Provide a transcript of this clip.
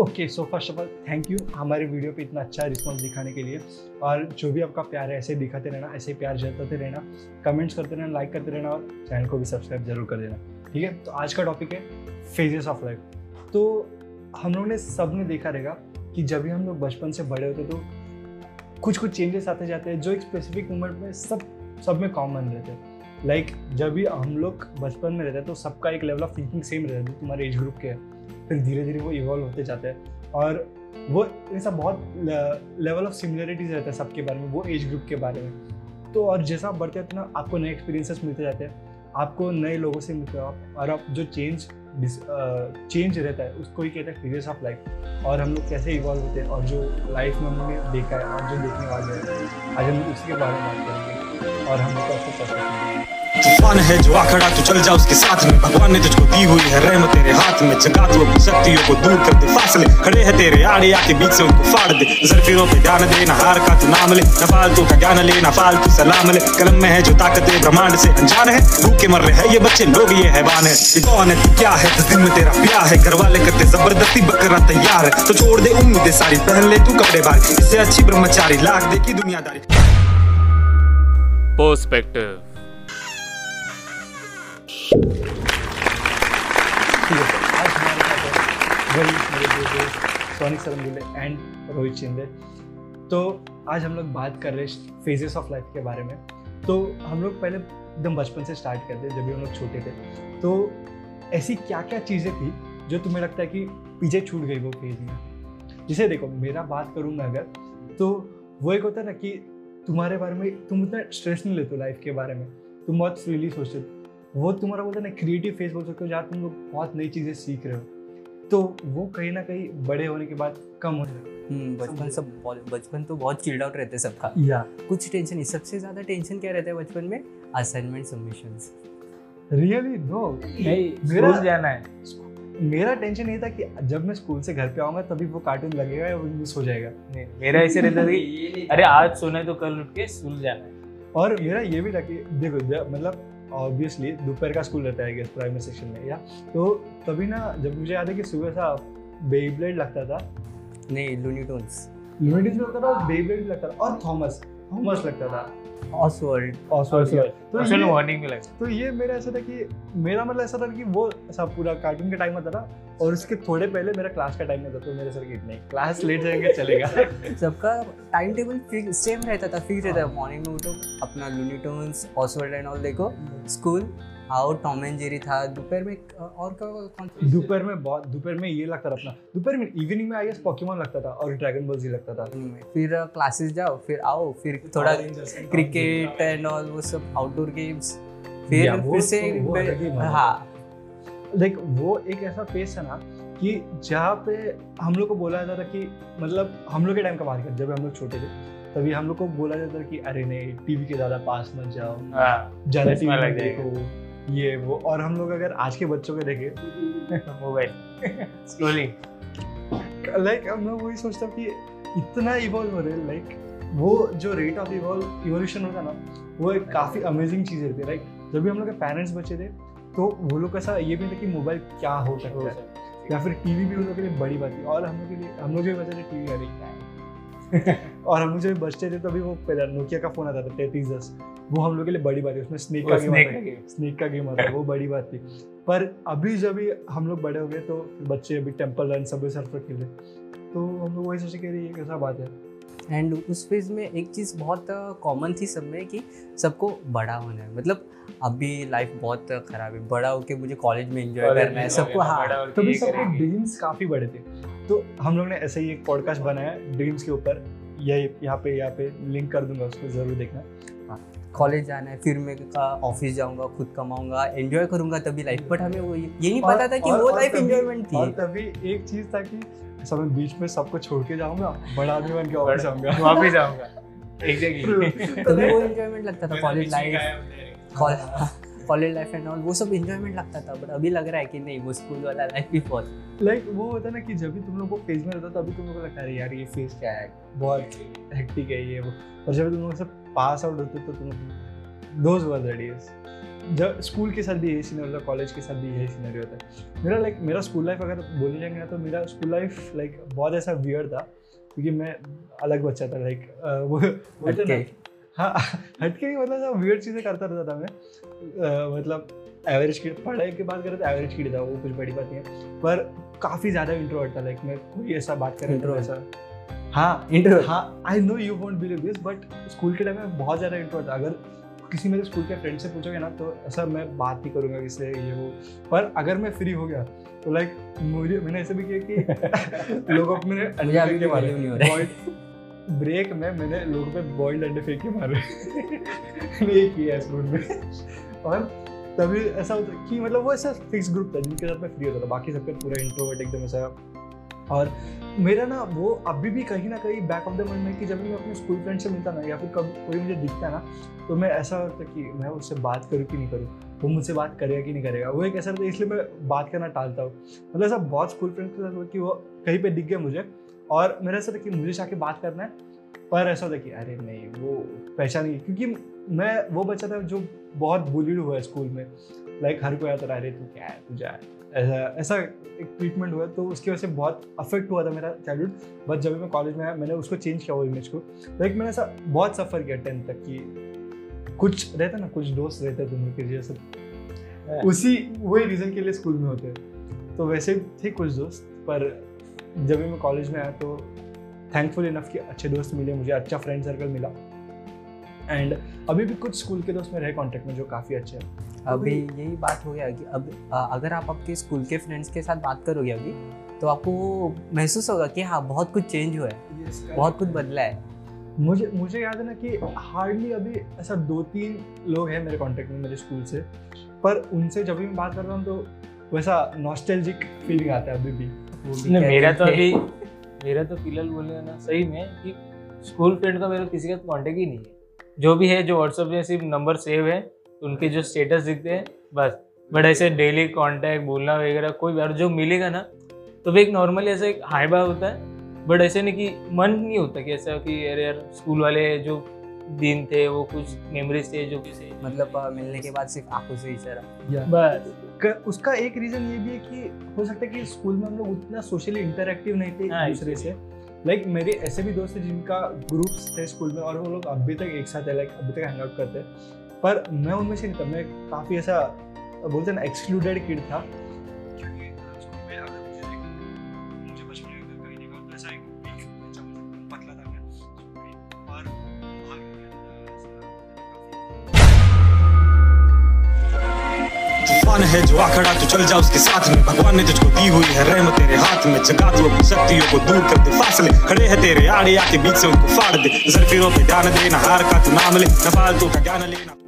Okay so first of all thank you हमारे video पे इतना अच्छा रिस्पॉन्स दिखाने के लिए। और जो भी आपका प्यार है, ऐसे दिखाते रहना, ऐसे ही प्यार जताते रहना। कमेंट्स करते रहना लाइक करते रहना और चैनल को भी सब्सक्राइब ज़रूर कर देना। ठीक है? तो आज का टॉपिक है फेजेस ऑफ़ लाइफ तो हम लोग ने सबने देखा रहेगा कि जब भी हम लोग बचपन से बड़े होते तो कुछ कुछ चेंजेस आते जाते हैं जो एक स्पेसिफिक मोमेंट में सब सब में कॉमन रहते हैं। लाइक like, जब भी हम लोग बचपन में रहते हैं तो सबका एक लेवल ऑफ़ थिंकिंग सेम रहता है तुम्हारे एज ग्रुप के। फिर धीरे धीरे वो इवॉल्व होते जाते हैं। और वो ऐसा बहुत लेवल ऑफ़ सिमिलरिटीज रहता है सबके बारे में वो एज ग्रुप के बारे में। तो और जैसा आप बढ़ते हैं आपको नए एक्सपीरियंसेस मिलते जाते हैं। आपको नए लोगों से मिलते हो आप और आप जो चेंज चेंज रहता है उसको ही कहते हैं फेजेस ऑफ़ लाइफ और हम लोग कैसे इवॉल्व होते हैं और जो लाइफ में हमने देखा है और जो देखने वाले हैं आज हम उसी के बारे में बात करेंगे। और हम लोग को पता तूफ़ान है जो आखड़ा, तू चल जा उसके साथ में। भगवान ने तुझको दी हुई है रहमत तेरे हाथ में। जगा तू अपनी शक्तियों को दूर कर दे फासले खड़े हैं तेरे आड़े, आके बीच से उनको फाड़ दे। जरफिरों पे ध्यान दे, ना हार का तू नाम ले। न फालतू का ज्ञान ले, ना फालतू सलाम ले। कलम में है जो ताकत ब्रह्मांड से अनजान है। भूखे मर रहे हैं ये बच्चे, लोग ये हैवान है। ये कौन है, तू क्या है? दस दिन में तेरा प्यार है घर वाले करते ज़बरदस्ती बकरा तैयार है। तो छोड़ दे उम्मीदें सारी, पहन ले तू कपड़े भारी इससे अच्छी ब्रह्मचारी, लाख दे की दुनियादारी। पर्सपेक्टिव सोनिक सरमगुल्ले एंड रोहित शिंदे तो आज हम लोग बात कर रहे हैं फेजेस ऑफ़ लाइफ के बारे में। तो हम लोग पहले एकदम बचपन से स्टार्ट करते जब भी हम लोग छोटे थे। तो ऐसी क्या क्या चीज़ें थी, जो तुम्हें लगता है कि पीछे छूट गई वो फ़ेज़ में? जिसे देखो, मेरा बात करूँगा अगर तो वो एक होता है ना कि तुम्हारे बारे में, तुम उतना स्ट्रेस नहीं लेते लाइफ के बारे में। तुम बहुत फ्रीली सोचते वो तुम्हारा बोलते ना क्रिएटिव फ़ेज़ बोल सकते हो जहाँ तुम लोग बहुत नई चीज़ें सीख रहे हो। तो वो कहीं ना कहीं बड़े होने के बाद कम हो जाएगा हम्म, बचपन सब बचपन तो बहुत चिल्ड आउट रहते हैं सबका। या। कुछ टेंशन नहीं सबसे ज़्यादा टेंशन क्या रहता है बचपन में? असाइनमेंट सबमिशंस रियली नो नहीं मेरा- जाना है। मेरा टेंशन ये था कि जब मैं स्कूल से घर पे आऊँगा तभी वो कार्टून लगेगा या वो मिस हो जाएगा। नहीं मेरा ऐसे रहता था कि अरे आज सोना है तो कल उठ के स्कूल जाना है। और मेरा ये भी था कि देखो मतलब ऑब्वियसली दोपहर का स्कूल रहता है प्राइमरी सेक्शन में या? तो तभी ना जब मुझे याद है कि सुबह सा बेब्लेड लगता था। नहीं लूनी टोन्स यूनिटीज लगता था बेब्लेड लगता था और थॉमस थॉमस लगता था। ऑसवर्ल्ड तो ये- मॉर्निंग में लगता तो ये मेरा ऐसा था कि मेरा मतलब ऐसा था कि वो ऐसा पूरा कार्टून के टाइम में था और उसके थोड़े पहले मेरा क्लास का टाइम होता तो मेरे सर की नहीं क्लास लेट जाएँगे चलेगा। सबका टाइम टेबल सेम रहता था फिक्स रहता था। मॉर्निंग में उठो अपना Looney Tunes Oswald and all देखो। स्कूल आओ टॉम एंड जेरी था। दोपहर में और कौन दोपहर में बहुत दोपहर में ये लगता था अपना। दोपहर में इवनिंग में आई गेस पॉकीमोन लगता था और ड्रैगन बॉल जी लगता था। फिर क्लासेस जाओ फिर आओ फिर थोड़ा क्रिकेट एंड ऑल वो सब आउटडोर गेम्स फिर फिर से तो- ही हाँ वो एक ऐसा फेस है ना कि जहाँ पे हम लोग को बोला जाता था कि मतलब हम लोग के टाइम का बात कर जब हम लोग छोटे थे तभी हम लोग को बोला जाता था कि अरे नहीं टीवी के ज़्यादा पास मत जाओ हाँ ज़्यादा टीवी लग देखो ये वो। और हम लोग अगर आज के बच्चों को देखें मोबाइल स्क्रोलिंग लाइक हम लोग वही सोचता हैं कि इतना इवॉल्व हो रहे हैं लाइक वो जो रेट ऑफ़ इवॉल्व इवोल्यूशन होता ना वो एक काफ़ी अमेजिंग चीज़ रहती है लाइक जब भी हम लोग के पेरेंट्स बच्चे थे तो वो लोग ऐसा ये भी था कि मोबाइल क्या हो सकता है या फिर टीवी भी उन लोग के लिए बड़ी बात थी। और हम लोग के लिए हम लोग बच्चे थे टीवी अरे क्या और हम लोग जब बचते थे तो अभी वो पहला नोकिया का फ़ोन आता था तैतीस दस। वो हम लोग के लिए बड़ी बात थी। उसमें स्नेक का गेम आता का था। स्नेक का गेम आता था वो बड़ी बात थी। पर अभी जब भी हम लोग बड़े हो गए तो बच्चे अभी टेंपल रन सबवे सर्फर खेले तो हम लोग वही सोचे कि अरे ये कैसा बात है? एंड उस फ़ेज़ में एक चीज़ बहुत कॉमन थी सब में कि सबको बड़ा होना है। मतलब अभी लाइफ बहुत खराब है। बड़ा होके मुझे कॉलेज में एंजॉय करना है सबको हाँ। तो भी सबके ड्रीम्स काफ़ी बड़े थे। तो हम लोग ने ऐसे ही एक पॉडकास्ट बनाया ड्रीम्स के ऊपर। यही यहाँ पे यहाँ पे लिंक कर दूँगा उसको ज़रूर देखना। कॉलेज जाना है फिर मैं ऑफ़िस जाऊँगा खुद कमाऊँगा एंजॉय करूँगा तभी लाइफ बट हमें वो ये नहीं पता था कि और- वो लाइफ एंजॉयमेंट और थी। तभी एक चीज़ था कि सब मैं बीच में सबको छोड़ के जाऊँगा बड़ा आदमी बन के ऑफ़िस जाऊँगा। वापस जाऊँगा। एग्जैक्टली तभी वो एंजॉयमेंट लगता था college life college life and all वो सब एंजॉयमेंट लगता था बट अभी लग रहा है कि नहीं वो स्कूल वाला लाइफ भी बहुत लाइक वो होता ना कि जब भी तुम लोग वो फ़ेज़ में रहता तो अभी तुम लोग को लगता है यार ये फ़ेज़ क्या है? बहुत हेक्टिक है ये वो. और जब तुम लोग सब पास आउट होते तो तुम दोज वर द डेज़ जब स्कूल के साथ भी यही सीनरी होता है कॉलेज के साथ भी यही सीनरी होता है मेरा लाइक मेरा स्कूल लाइफ अगर बोलने जाएँगे ना तो मेरा स्कूल लाइफ लाइक बहुत ऐसा वियर्ड था क्योंकि मैं अलग बच्चा था लाइक वो बोलते ना। हाँ हटके ही मतलब सब वियर्ड चीज़ें करता रहता था मैं। मतलब एवरेज की पढ़ाई की बात करें तो एवरेज की था वो कुछ बड़ी बात नहीं है। पर काफ़ी ज़्यादा इंट्रोवर्ट था लाइक मैं कोई ऐसा बात करें तो ऐसा हाँ Introvert. हाँ I know you won't believe this but school के टाइम में बहुत ज़्यादा इंट्रोवर्ट था। अगर किसी मेरे स्कूल के फ्रेंड से पूछोगे ना तो ऐसा मैं बात नहीं करूँगा किससे ये वो। पर अगर मैं फ्री हो गया तो लाइक मुझे मैंने ऐसे भी किया कि लोगों को मुझे अभी अंडे भी मारे नहीं। ब्रेक में मैंने लोगों पे बॉइल्ड अंडे फेंक मारे। ये किया स्कूल में। और तभी ऐसा होता कि मतलब वो ऐसा फिक्स ग्रुप था, जिनके साथ मैं फ्री होता था। बाकी सबके पूरा इंट्रोवर्ट एकदम ऐसा। और मेरा ना वो अभी भी कहीं ना कहीं बैक ऑफ़ द माइंड में कि जब भी मैं अपने स्कूल फ्रेंड से मिलता ना, या फिर कभी कोई मुझे दिखता है ना तो मैं ऐसा होता कि मैं उससे बात करूँ कि नहीं करूँ? वो मुझसे बात करेगा कि नहीं करेगा? वो एक ऐसा रहता है, इसलिए मैं बात करना टालता हूँ। मतलब ऐसा बहुत स्कूल फ्रेंड के साथ कि वो कहीं पर दिख गया मुझे और मेरा ऐसा था कि मुझे जाके बात करना है पर ऐसा होता कि अरे नहीं वो पहचान नहीं क्योंकि मैं वो बच्चा था जो बहुत बुलीड हुआ है स्कूल में। लाइक हर कोई आता था अरे तू क्या है तू जा। ऐसा ऐसा एक ट्रीटमेंट हुआ तो उसकी वजह से बहुत अफेक्ट हुआ था मेरा चाइल्डहुड बट जब मैं कॉलेज में आया मैंने उसको चेंज किया वो इमेज को। लाइक मैंने ऐसा बहुत सफ़र किया टेंथ तक कि कुछ रहता ना कुछ दोस्त रहते हैं तुम्हें कि जैसे उसी वही रीज़न के लिए स्कूल में होते हैं। तो वैसे थे कुछ दोस्त पर जब भी मैं कॉलेज में आया तो थैंकफुल इनफ कि अच्छे दोस्त मिले मुझे अच्छा फ्रेंड सर्कल मिला। एंड अभी भी कुछ स्कूल के दोस्त मेरे कॉन्टेक्ट में जो काफ़ी अच्छे हैं। अभी यही बात हो गया कि अब अगर आप आपके स्कूल के फ्रेंड्स के साथ बात करोगे अभी तो आपको महसूस होगा कि हाँ बहुत कुछ चेंज हुआ है। बहुत कुछ बदला है। मुझे मुझे याद है ना कि हार्डली अभी ऐसा दो तीन लोग हैं मेरे कांटेक्ट में मेरे स्कूल से। पर उनसे जब भी मैं बात करता हूँ तो वैसा नॉस्टैल्जिक फीलिंग आता है अभी भी। मेरा तो अभी मेरा तो फ़िलहाल बोले ना सही में कि स्कूल फ्रेंड का मेरा किसी का कांटेक्ट ही नहीं है। जो भी है जो व्हाट्सएप में सिर्फ़ नंबर सेव है उनके जो स्टेटस दिखते हैं बस। बट ऐसे डेली कांटेक्ट बोलना वगैरह कोई और जो मिलेगा ना तो भी एक नॉर्मली ऐसा एक हाई बाय होता है। बट ऐसे नहीं कि मन नहीं होता कि ऐसा कि अरे यार स्कूल वाले जो दिन थे वो कुछ मेमोरीज थे जो मतलब मिलने के बाद सिर्फ़ आँखों से इशारा बस। उसका एक रीजन ये भी है कि हो सकता है कि स्कूल में हम लोग उतना सोशली इंटरेक्टिव नहीं थे हाँ, एक दूसरे से। लाइक like, मेरे ऐसे भी दोस्त थे जिनका ग्रुप्स थे स्कूल में और वो लोग अभी तक एक साथ है लाइक अभी तक हैंग आउट करते हैं। पर मैं उनमें से नहीं था मैं काफ़ी ऐसा बोलते ना एक्सक्लूडेड किड था। है जो आखड़ा तू चल जा उसके साथ में। भगवान ने तुझको दी हुई है रहमत तेरे हाथ में। जगा तू अपनी शक्तियों को दूर कर दे फासले खड़े है तेरे आड़े आके, बीच से उनको फाड़ दे। जरफिरों पे ध्यान देना हार का तू नाम ले। न फालतू का ज्ञान लेना।